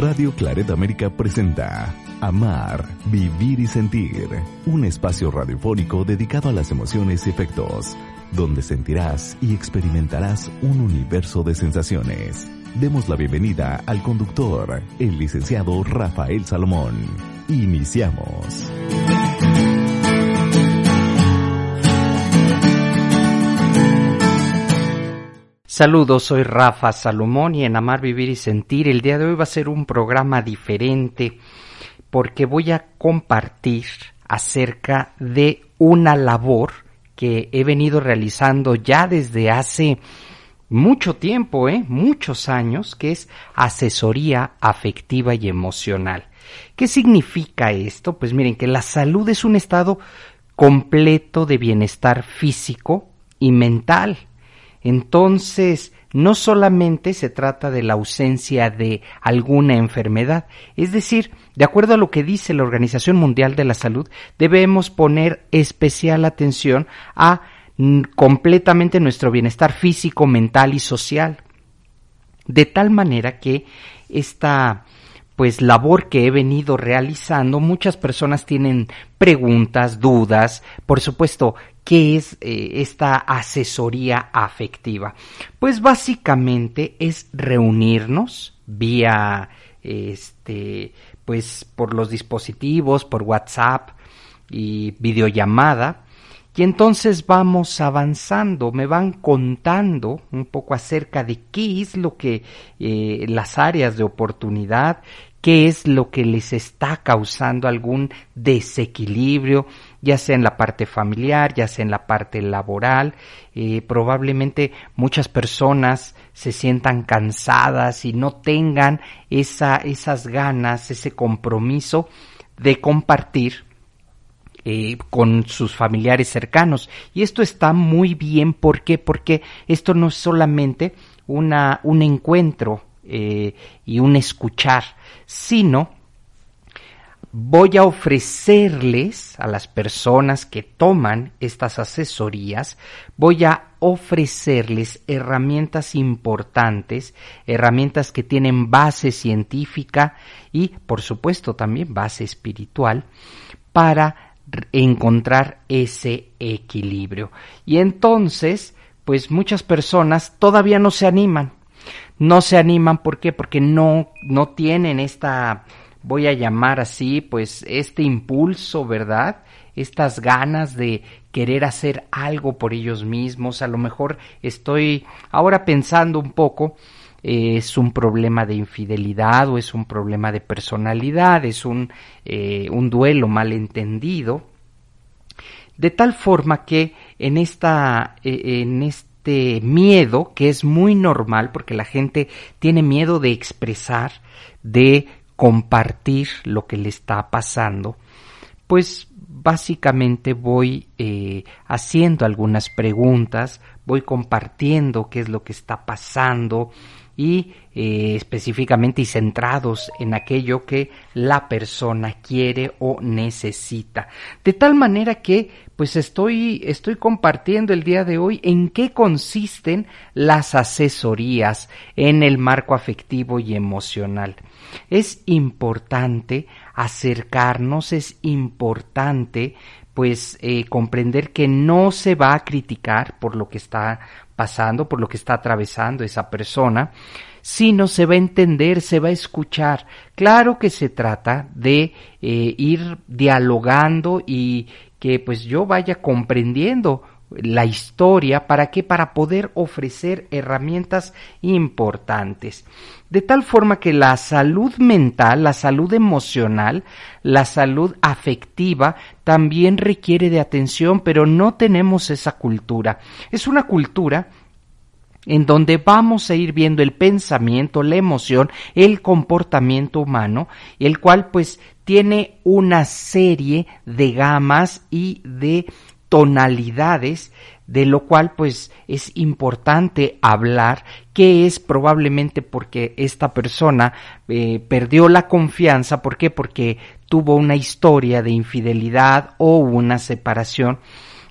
Radio Claret América presenta Amar, Vivir y Sentir, un espacio radiofónico dedicado a las emociones y efectos, donde sentirás y experimentarás un universo de sensaciones. Demos la bienvenida al conductor, el licenciado Rafael Salomón. Iniciamos. Saludos, soy Rafa Salomón y en Amar, Vivir y Sentir el día de hoy va a ser un programa diferente porque voy a compartir acerca de una labor que he venido realizando ya desde hace mucho tiempo, ¿eh? muchos años, que es asesoría afectiva y emocional. ¿Qué significa esto? Pues miren que la salud es un estado completo de bienestar físico y mental entonces, no solamente se trata de la ausencia de alguna enfermedad, es decir, de acuerdo a lo que dice la Organización Mundial de la Salud, debemos poner especial atención a completamente nuestro bienestar físico, mental y social. De tal manera que esta pues labor que he venido realizando, muchas personas tienen preguntas, dudas, por supuesto, ¿qué es eh, esta asesoría afectiva? Pues básicamente es reunirnos vía este pues por los dispositivos, por WhatsApp y videollamada y entonces vamos avanzando, me van contando un poco acerca de qué es lo que eh, las áreas de oportunidad, qué es lo que les está causando algún desequilibrio, ya sea en la parte familiar, ya sea en la parte laboral. Eh, probablemente muchas personas se sientan cansadas y no tengan esa, esas ganas, ese compromiso de compartir eh, con sus familiares cercanos. Y esto está muy bien, ¿por qué? Porque esto no es solamente una, un encuentro eh, y un escuchar, sino voy a ofrecerles a las personas que toman estas asesorías, voy a ofrecerles herramientas importantes, herramientas que tienen base científica y, por supuesto, también base espiritual, para encontrar ese equilibrio. Y entonces, pues muchas personas todavía no se animan. No se animan, ¿por qué? Porque no, no tienen esta, voy a llamar así, pues este impulso, ¿verdad? Estas ganas de querer hacer algo por ellos mismos. A lo mejor estoy ahora pensando un poco, eh, es un problema de infidelidad o es un problema de personalidad, es un, eh, un duelo malentendido. De tal forma que en esta, eh, en este miedo, que es muy normal porque la gente tiene miedo de expresar, de compartir lo que le está pasando, pues básicamente voy eh, haciendo algunas preguntas, voy compartiendo qué es lo que está pasando y eh, específicamente y centrados en aquello que la persona quiere o necesita. De tal manera que pues estoy, estoy compartiendo el día de hoy en qué consisten las asesorías en el marco afectivo y emocional. Es importante acercarnos, es importante pues eh, comprender que no se va a criticar por lo que está pasando, por lo que está atravesando esa persona, sino se va a entender, se va a escuchar. Claro que se trata de eh, ir dialogando y que pues yo vaya comprendiendo la historia, ¿para qué? Para poder ofrecer herramientas importantes. De tal forma que la salud mental, la salud emocional, la salud afectiva también requiere de atención, pero no tenemos esa cultura. Es una cultura en donde vamos a ir viendo el pensamiento, la emoción, el comportamiento humano, el cual pues tiene una serie de gamas y de tonalidades de lo cual pues es importante hablar que es probablemente porque esta persona eh, perdió la confianza, ¿por qué? Porque tuvo una historia de infidelidad o una separación.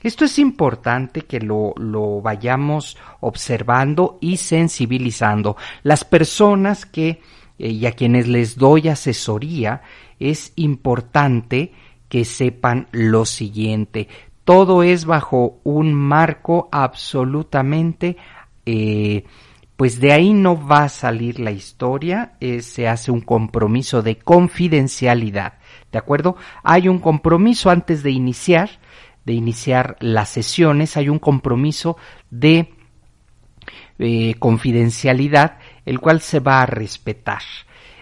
Esto es importante que lo, lo vayamos observando y sensibilizando. Las personas que eh, y a quienes les doy asesoría es importante que sepan lo siguiente todo es bajo un marco absolutamente eh, pues de ahí no va a salir la historia, eh, se hace un compromiso de confidencialidad, ¿de acuerdo? Hay un compromiso antes de iniciar, de iniciar las sesiones, hay un compromiso de eh, confidencialidad, el cual se va a respetar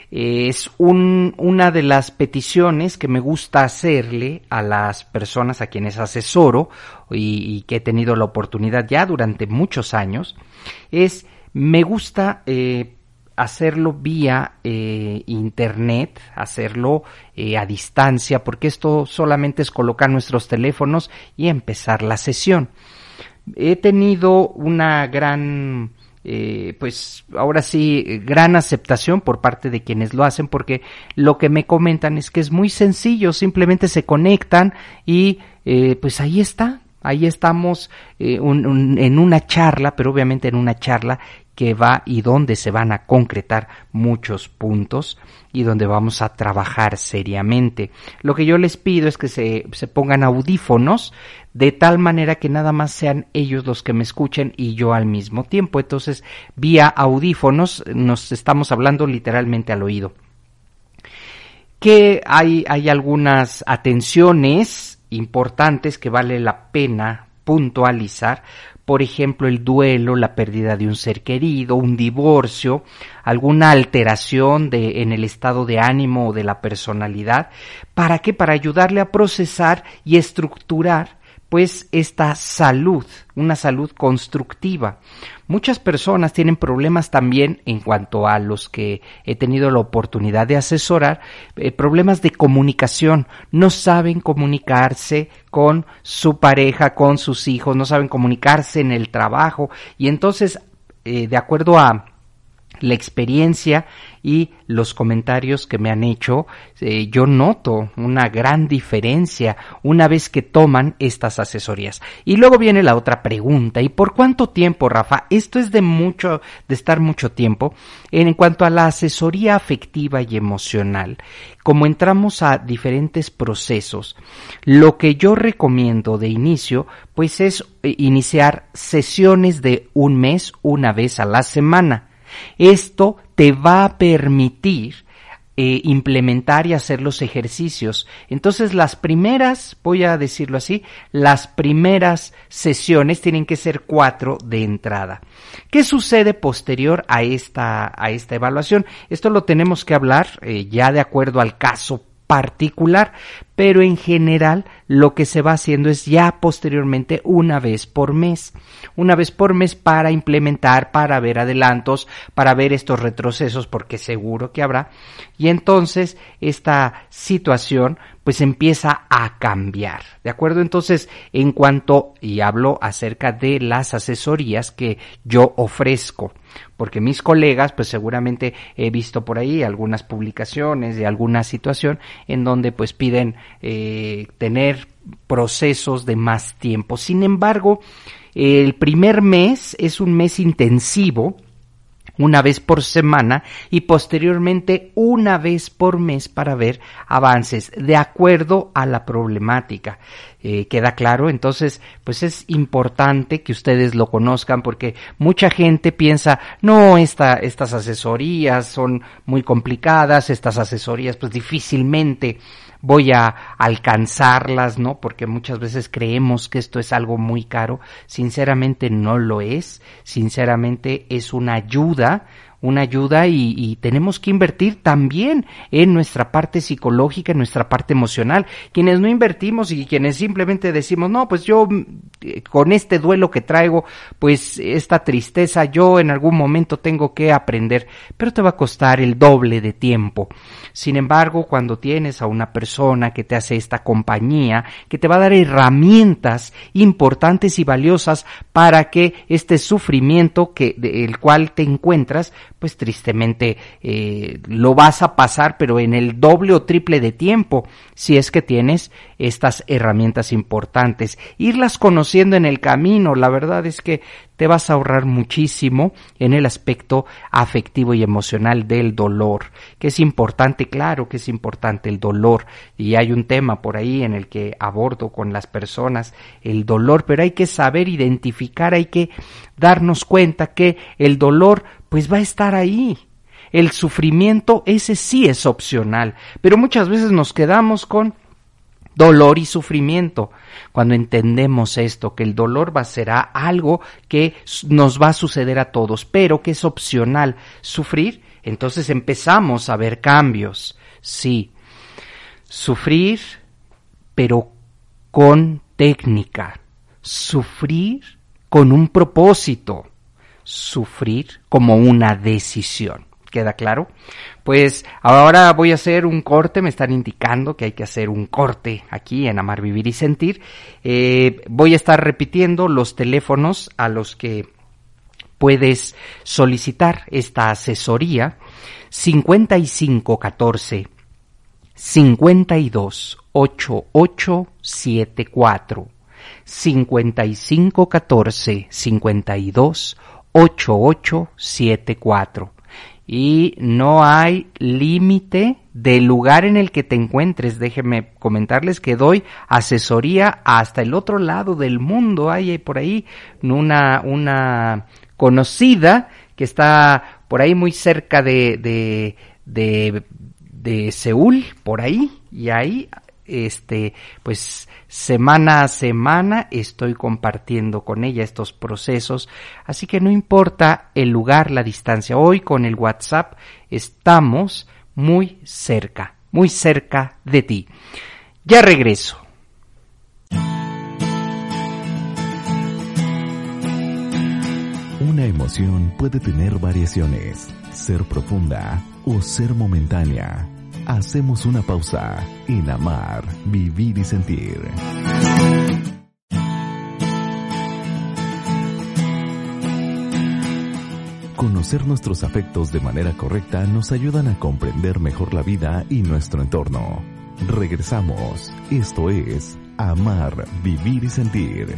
es un, una de las peticiones que me gusta hacerle a las personas a quienes asesoro y, que he tenido la oportunidad ya durante muchos años, es me gusta eh, hacerlo vía eh, internet, hacerlo eh, a distancia, porque esto solamente es colocar nuestros teléfonos y empezar la sesión. He tenido una gran eh, pues ahora sí, gran aceptación por parte de quienes lo hacen, porque lo que me comentan es que es muy sencillo, simplemente se conectan y eh, pues ahí está, ahí estamos eh, en una charla, pero obviamente en una charla que va y donde se van a concretar muchos puntos y donde vamos a trabajar seriamente. Lo que yo les pido es que se, se, pongan audífonos de tal manera que nada más sean ellos los que me escuchen y yo al mismo tiempo. Entonces, vía audífonos nos estamos hablando literalmente al oído. Que hay, hay algunas atenciones importantes que vale la pena puntualizar por ejemplo, el duelo, la pérdida de un ser querido, un divorcio, alguna alteración de, en el estado de ánimo o de la personalidad. ¿Para qué? Para ayudarle a procesar y estructurar pues esta salud, una salud constructiva. Muchas personas tienen problemas también en cuanto a los que he tenido la oportunidad de asesorar, eh, problemas de comunicación. No saben comunicarse con su pareja, con sus hijos, no saben comunicarse en el trabajo y entonces, eh, de acuerdo a la experiencia y los comentarios que me han hecho, eh, yo noto una gran diferencia una vez que toman estas asesorías. Y luego viene la otra pregunta, ¿y por cuánto tiempo, Rafa? Esto es de mucho, de estar mucho tiempo. En cuanto a la asesoría afectiva y emocional, como entramos a diferentes procesos, lo que yo recomiendo de inicio, pues es eh, iniciar sesiones de un mes, una vez a la semana esto te va a permitir eh, implementar y hacer los ejercicios. Entonces las primeras, voy a decirlo así, las primeras sesiones tienen que ser cuatro de entrada. ¿Qué sucede posterior a esta, a esta evaluación? Esto lo tenemos que hablar eh, ya de acuerdo al caso particular, pero en general lo que se va haciendo es ya posteriormente una vez por mes, una vez por mes para implementar, para ver adelantos, para ver estos retrocesos, porque seguro que habrá, y entonces esta situación pues empieza a cambiar, ¿de acuerdo? Entonces, en cuanto, y hablo acerca de las asesorías que yo ofrezco, porque mis colegas, pues seguramente he visto por ahí algunas publicaciones de alguna situación en donde pues piden eh, tener procesos de más tiempo. Sin embargo, el primer mes es un mes intensivo, una vez por semana y posteriormente una vez por mes para ver avances de acuerdo a la problemática. Eh, queda claro, entonces pues es importante que ustedes lo conozcan porque mucha gente piensa no esta, estas asesorías son muy complicadas, estas asesorías pues difícilmente voy a alcanzarlas, ¿no? Porque muchas veces creemos que esto es algo muy caro. Sinceramente no lo es. Sinceramente es una ayuda, una ayuda y, tenemos que invertir también en nuestra parte psicológica, en nuestra parte emocional. Quienes no invertimos y quienes simplemente decimos, no, pues yo eh, con este duelo que traigo, pues esta tristeza, yo en algún momento tengo que aprender, pero te va a costar el doble de tiempo. Sin embargo, cuando tienes a una persona que te hace esta compañía, que te va a dar herramientas importantes y valiosas para que este sufrimiento que el cual te encuentras pues tristemente eh, lo vas a pasar, pero en el doble o triple de tiempo, si es que tienes estas herramientas importantes. Irlas conociendo en el camino, la verdad es que te vas a ahorrar muchísimo en el aspecto afectivo y emocional del dolor, que es importante, claro que es importante el dolor, y hay un tema por ahí en el que abordo con las personas el dolor, pero hay que saber identificar, hay que darnos cuenta que el dolor pues va a estar ahí. El sufrimiento ese sí es opcional, pero muchas veces nos quedamos con dolor y sufrimiento. Cuando entendemos esto, que el dolor va a ser algo que nos va a suceder a todos, pero que es opcional sufrir, entonces empezamos a ver cambios. Sí, sufrir, pero con técnica. Sufrir con un propósito sufrir como una decisión. ¿Queda claro? Pues ahora voy a hacer un corte, me están indicando que hay que hacer un corte aquí en Amar, Vivir y Sentir. Eh, voy a estar repitiendo los teléfonos a los que puedes solicitar esta asesoría 5514 52 8874 5514 52 8874 y no hay límite del lugar en el que te encuentres. Déjenme comentarles que doy asesoría hasta el otro lado del mundo. Hay por ahí una, una conocida que está por ahí muy cerca de, de, de, de Seúl, por ahí, y ahí este, pues semana a semana estoy compartiendo con ella estos procesos, así que no importa el lugar, la distancia. Hoy con el WhatsApp estamos muy cerca, muy cerca de ti. Ya regreso. Una emoción puede tener variaciones, ser profunda o ser momentánea Hacemos una pausa en amar, vivir y sentir. Conocer nuestros afectos de manera correcta nos ayudan a comprender mejor la vida y nuestro entorno. Regresamos. Esto es Amar, Vivir y Sentir.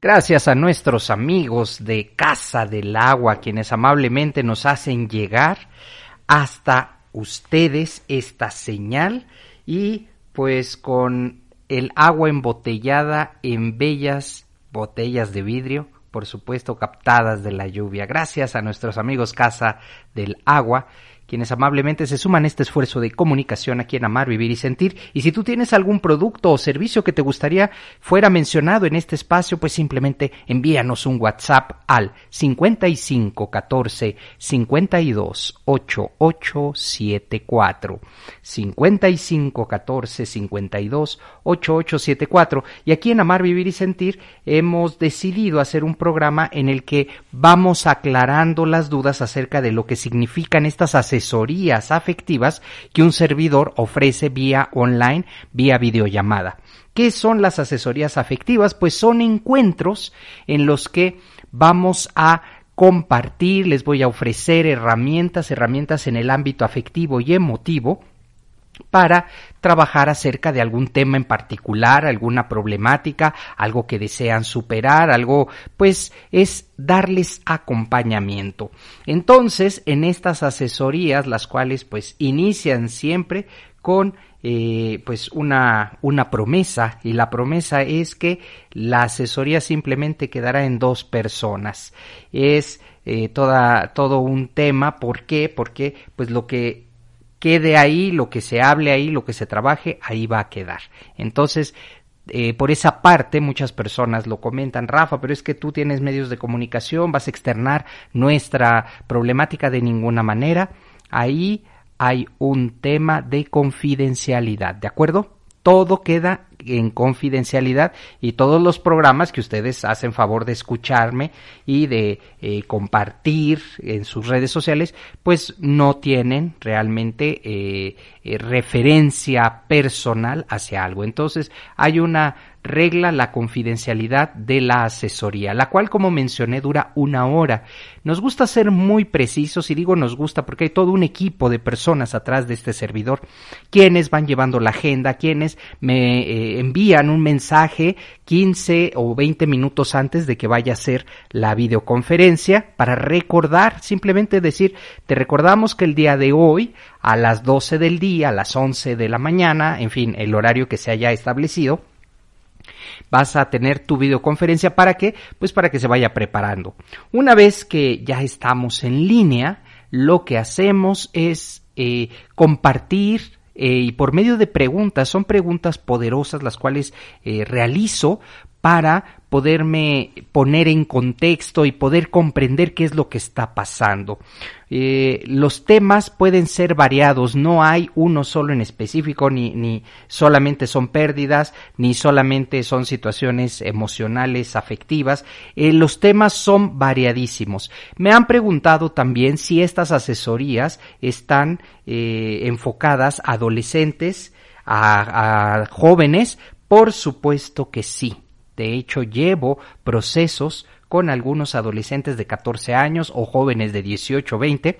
Gracias a nuestros amigos de Casa del Agua, quienes amablemente nos hacen llegar hasta ustedes esta señal y pues con el agua embotellada en bellas botellas de vidrio, por supuesto captadas de la lluvia. Gracias a nuestros amigos Casa del Agua quienes amablemente se suman a este esfuerzo de comunicación aquí en Amar, Vivir y Sentir. Y si tú tienes algún producto o servicio que te gustaría fuera mencionado en este espacio, pues simplemente envíanos un WhatsApp al 55 14 52 88 74. 55 14 52 88 74. Y aquí en Amar, Vivir y Sentir hemos decidido hacer un programa en el que vamos aclarando las dudas acerca de lo que significan estas asesorías asesorías afectivas que un servidor ofrece vía online, vía videollamada. ¿Qué son las asesorías afectivas? Pues son encuentros en los que vamos a compartir, les voy a ofrecer herramientas, herramientas en el ámbito afectivo y emotivo, para trabajar acerca de algún tema en particular, alguna problemática, algo que desean superar, algo, pues es darles acompañamiento. Entonces, en estas asesorías, las cuales pues inician siempre con eh, pues una, una promesa y la promesa es que la asesoría simplemente quedará en dos personas. Es eh, toda, todo un tema, ¿por qué? Porque pues lo que quede ahí, lo que se hable ahí, lo que se trabaje, ahí va a quedar. Entonces, eh, por esa parte muchas personas lo comentan, Rafa, pero es que tú tienes medios de comunicación, vas a externar nuestra problemática de ninguna manera. Ahí hay un tema de confidencialidad, ¿de acuerdo? Todo queda en confidencialidad y todos los programas que ustedes hacen favor de escucharme y de eh, compartir en sus redes sociales, pues no tienen realmente eh, eh, referencia personal hacia algo. Entonces hay una regla la confidencialidad de la asesoría, la cual, como mencioné, dura una hora. Nos gusta ser muy precisos, y digo nos gusta porque hay todo un equipo de personas atrás de este servidor, quienes van llevando la agenda, quienes me eh, envían un mensaje 15 o 20 minutos antes de que vaya a ser la videoconferencia para recordar, simplemente decir, te recordamos que el día de hoy a las 12 del día, a las 11 de la mañana, en fin, el horario que se haya establecido, vas a tener tu videoconferencia para que, pues para que se vaya preparando. Una vez que ya estamos en línea, lo que hacemos es eh, compartir eh, y por medio de preguntas, son preguntas poderosas las cuales eh, realizo para poderme poner en contexto y poder comprender qué es lo que está pasando. Eh, los temas pueden ser variados, no hay uno solo en específico, ni, ni solamente son pérdidas, ni solamente son situaciones emocionales, afectivas. Eh, los temas son variadísimos. Me han preguntado también si estas asesorías están eh, enfocadas a adolescentes, a jóvenes. Por supuesto que sí de hecho, llevo procesos con algunos adolescentes de 14 años o jóvenes de 18 o 20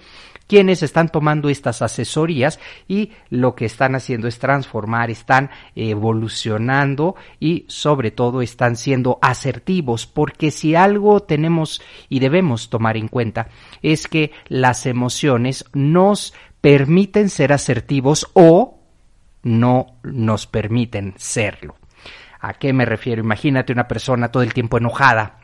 quienes están tomando estas asesorías y lo que están haciendo es transformar, están evolucionando y sobre todo están siendo asertivos porque si algo tenemos y debemos tomar en cuenta es que las emociones nos permiten ser asertivos o no nos permiten serlo. ¿A qué me refiero? Imagínate una persona todo el tiempo enojada,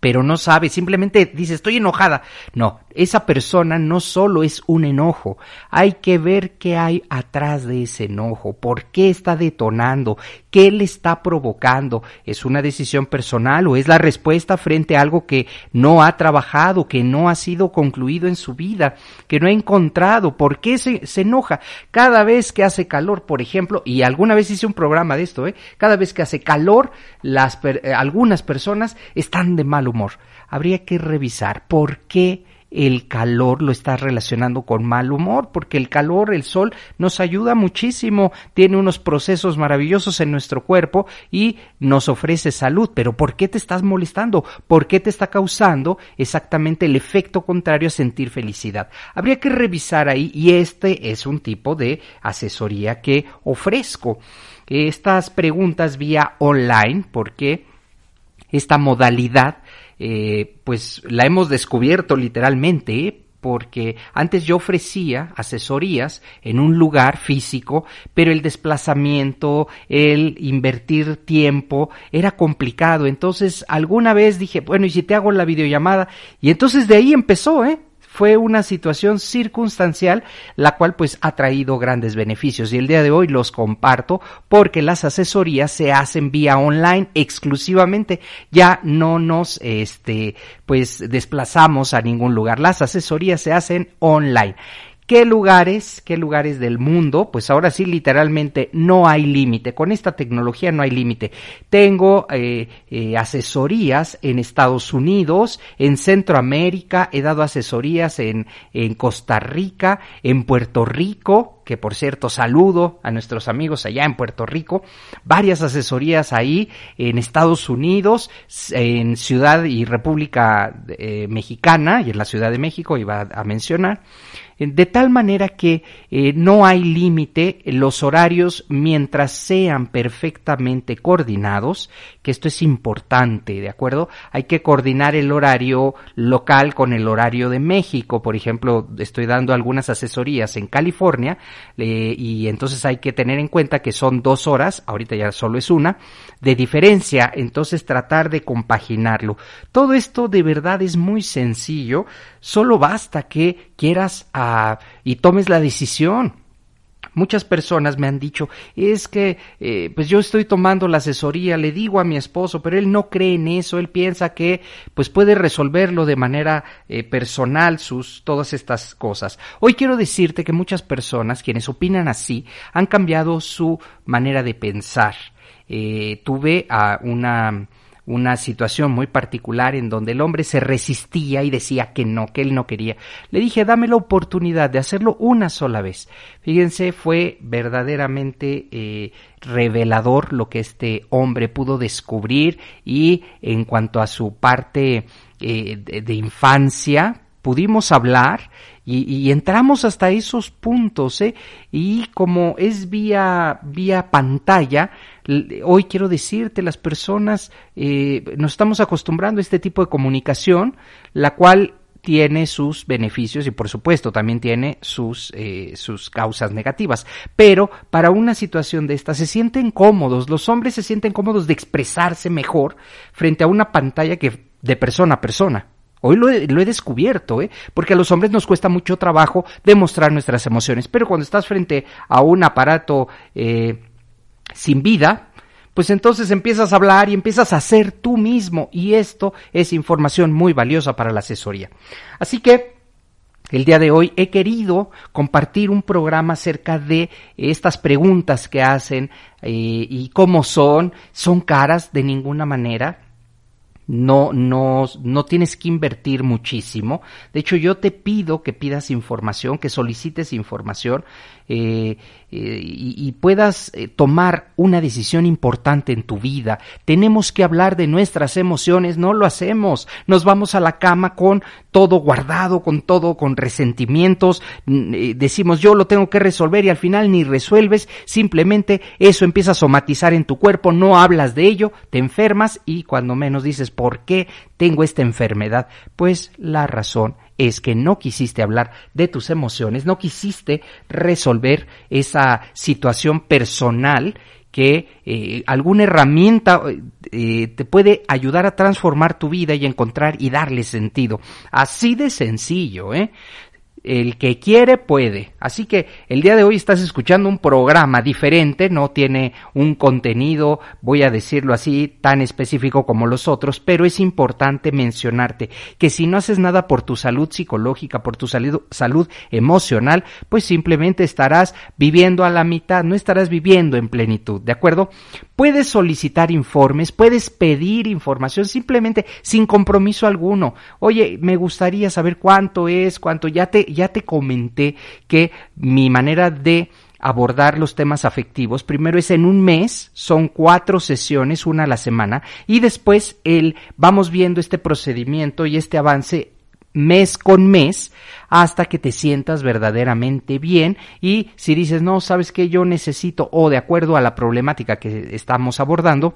pero no sabe, simplemente dice estoy enojada. No, esa persona no solo es un enojo, hay que ver qué hay atrás de ese enojo, por qué está detonando, qué le está provocando. ¿Es una decisión personal o es la respuesta frente a algo que no ha trabajado, que no ha sido concluido en su vida, que no ha encontrado? ¿Por qué se, se enoja? Cada vez que hace calor, por ejemplo, y alguna vez hice un programa de esto, ¿eh? cada vez que hace calor, las, eh, algunas personas están de mal humor. Habría que revisar por qué el calor lo está relacionando con mal humor, porque el calor, el sol, nos ayuda muchísimo, tiene unos procesos maravillosos en nuestro cuerpo y nos ofrece salud. Pero ¿por qué te estás molestando? ¿Por qué te está causando exactamente el efecto contrario a sentir felicidad? Habría que revisar ahí y este es un tipo de asesoría que ofrezco. Estas preguntas vía online, porque esta modalidad eh, pues la hemos descubierto literalmente porque antes yo ofrecía asesorías en un lugar físico, pero el desplazamiento, el invertir tiempo era complicado. Entonces alguna vez dije, bueno, ¿y si te hago la videollamada? Y entonces de ahí empezó, ¿eh? Fue una situación circunstancial la cual pues ha traído grandes beneficios. Y el día de hoy los comparto porque las asesorías se hacen vía online exclusivamente. Ya no nos este pues desplazamos a ningún lugar. Las asesorías se hacen online ¿Qué lugares, qué lugares del mundo? Pues ahora sí, literalmente no hay límite. Con esta tecnología no hay límite. Tengo eh, eh, asesorías en Estados Unidos, en Centroamérica, he dado asesorías en, en Costa Rica, en Puerto Rico, que por cierto saludo a nuestros amigos allá en Puerto Rico, varias asesorías ahí en Estados Unidos, en Ciudad y República eh, Mexicana y en la Ciudad de México iba a mencionar. De tal manera que eh, no hay límite los horarios mientras sean perfectamente coordinados, que esto es importante, ¿de acuerdo? Hay que coordinar el horario local con el horario de México, por ejemplo, estoy dando algunas asesorías en California eh, y entonces hay que tener en cuenta que son dos horas, ahorita ya solo es una, de diferencia, entonces tratar de compaginarlo. Todo esto de verdad es muy sencillo, solo basta que quieras ah, y tomes la decisión. Muchas personas me han dicho, es que eh, pues yo estoy tomando la asesoría, le digo a mi esposo, pero él no cree en eso, él piensa que pues puede resolverlo de manera eh, personal sus todas estas cosas. Hoy quiero decirte que muchas personas quienes opinan así han cambiado su manera de pensar. Eh, tuve a una una situación muy particular en donde el hombre se resistía y decía que no, que él no quería. Le dije, dame la oportunidad de hacerlo una sola vez. Fíjense, fue verdaderamente eh, revelador lo que este hombre pudo descubrir y en cuanto a su parte eh, de, infancia, pudimos hablar y, entramos hasta esos puntos, ¿eh? Y como es vía, vía pantalla, hoy quiero decirte, las personas eh, nos estamos acostumbrando a este tipo de comunicación, la cual tiene sus beneficios y por supuesto también tiene sus, eh, sus causas negativas. Pero para una situación de esta se sienten cómodos, los hombres se sienten cómodos de expresarse mejor frente a una pantalla que de persona a persona. Hoy lo he, lo he, descubierto, ¿eh? porque a los hombres nos cuesta mucho trabajo demostrar nuestras emociones, pero cuando estás frente a un aparato eh, sin vida, pues entonces empiezas a hablar y empiezas a ser tú mismo y esto es información muy valiosa para la asesoría. Así que el día de hoy he querido compartir un programa acerca de estas preguntas que hacen eh, y cómo son. Son caras de ninguna manera no, no, no tienes que invertir muchísimo. De hecho, yo te pido que pidas información, que solicites información eh, eh, y, puedas eh, tomar una decisión importante en tu vida. Tenemos que hablar de nuestras emociones, no lo hacemos. Nos vamos a la cama con todo guardado, con todo, con resentimientos. decimos yo lo tengo que resolver y al final ni resuelves. Simplemente eso empieza a somatizar en tu cuerpo, no hablas de ello, te enfermas y cuando menos dices ¿por qué tengo esta enfermedad? Pues la razón es que no quisiste hablar de tus emociones, no quisiste resolver esa situación personal que eh, alguna herramienta eh, te puede ayudar a transformar tu vida y encontrar y darle sentido. Así de sencillo, ¿eh? El que quiere puede. Así que el día de hoy estás escuchando un programa diferente, no tiene un contenido, voy a decirlo así, tan específico como los otros, pero es importante mencionarte que si no haces nada por tu salud psicológica, por tu salud, emocional, pues simplemente estarás viviendo a la mitad, no estarás viviendo en plenitud, ¿de acuerdo? Puedes solicitar informes, puedes pedir información simplemente sin compromiso alguno. Oye, me gustaría saber cuánto es, cuánto ya te ya te comenté que mi manera de abordar los temas afectivos. Primero es en un mes, son cuatro sesiones, una a la semana, y después el, vamos viendo este procedimiento y este avance mes con mes hasta que te sientas verdaderamente bien y si dices no, sabes que yo necesito o de acuerdo a la problemática que estamos abordando,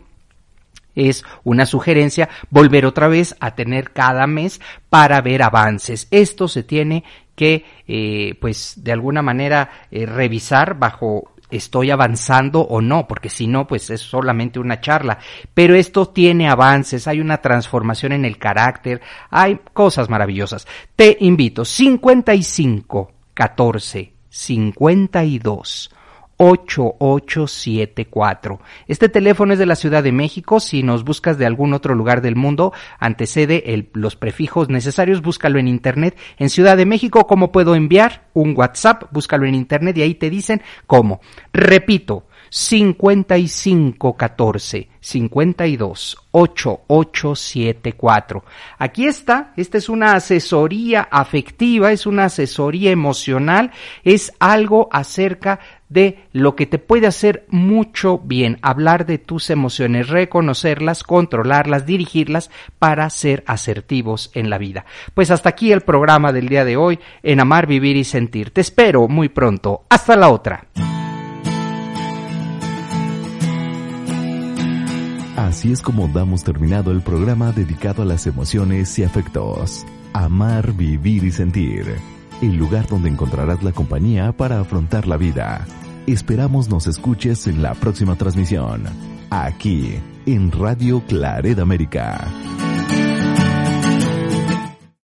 es una sugerencia volver otra vez a tener cada mes para ver avances. Esto se tiene que, eh, pues, de alguna manera eh, revisar bajo estoy avanzando o no, porque si no, pues es solamente una charla. Pero esto tiene avances, hay una transformación en el carácter, hay cosas maravillosas. Te invito, 55 14 52 8874. Este teléfono es de la Ciudad de México. Si nos buscas de algún otro lugar del mundo, antecede los prefijos necesarios, búscalo en Internet. En Ciudad de México, ¿cómo puedo enviar? Un WhatsApp, búscalo en Internet y ahí te dicen cómo. Repito, 5514 52 8874. Aquí está, esta es una asesoría afectiva, es una asesoría emocional, es algo acerca de lo que te puede hacer mucho bien, hablar de tus emociones, reconocerlas, controlarlas, dirigirlas para ser asertivos en la vida. Pues hasta aquí el programa del día de hoy en Amar, Vivir y Sentir. Te espero muy pronto. Hasta la otra. Así es como damos terminado el programa dedicado a las emociones y afectos. Amar, vivir y sentir. El lugar donde encontrarás la compañía para afrontar la vida. Esperamos nos escuches en la próxima transmisión, aquí en Radio Claret América.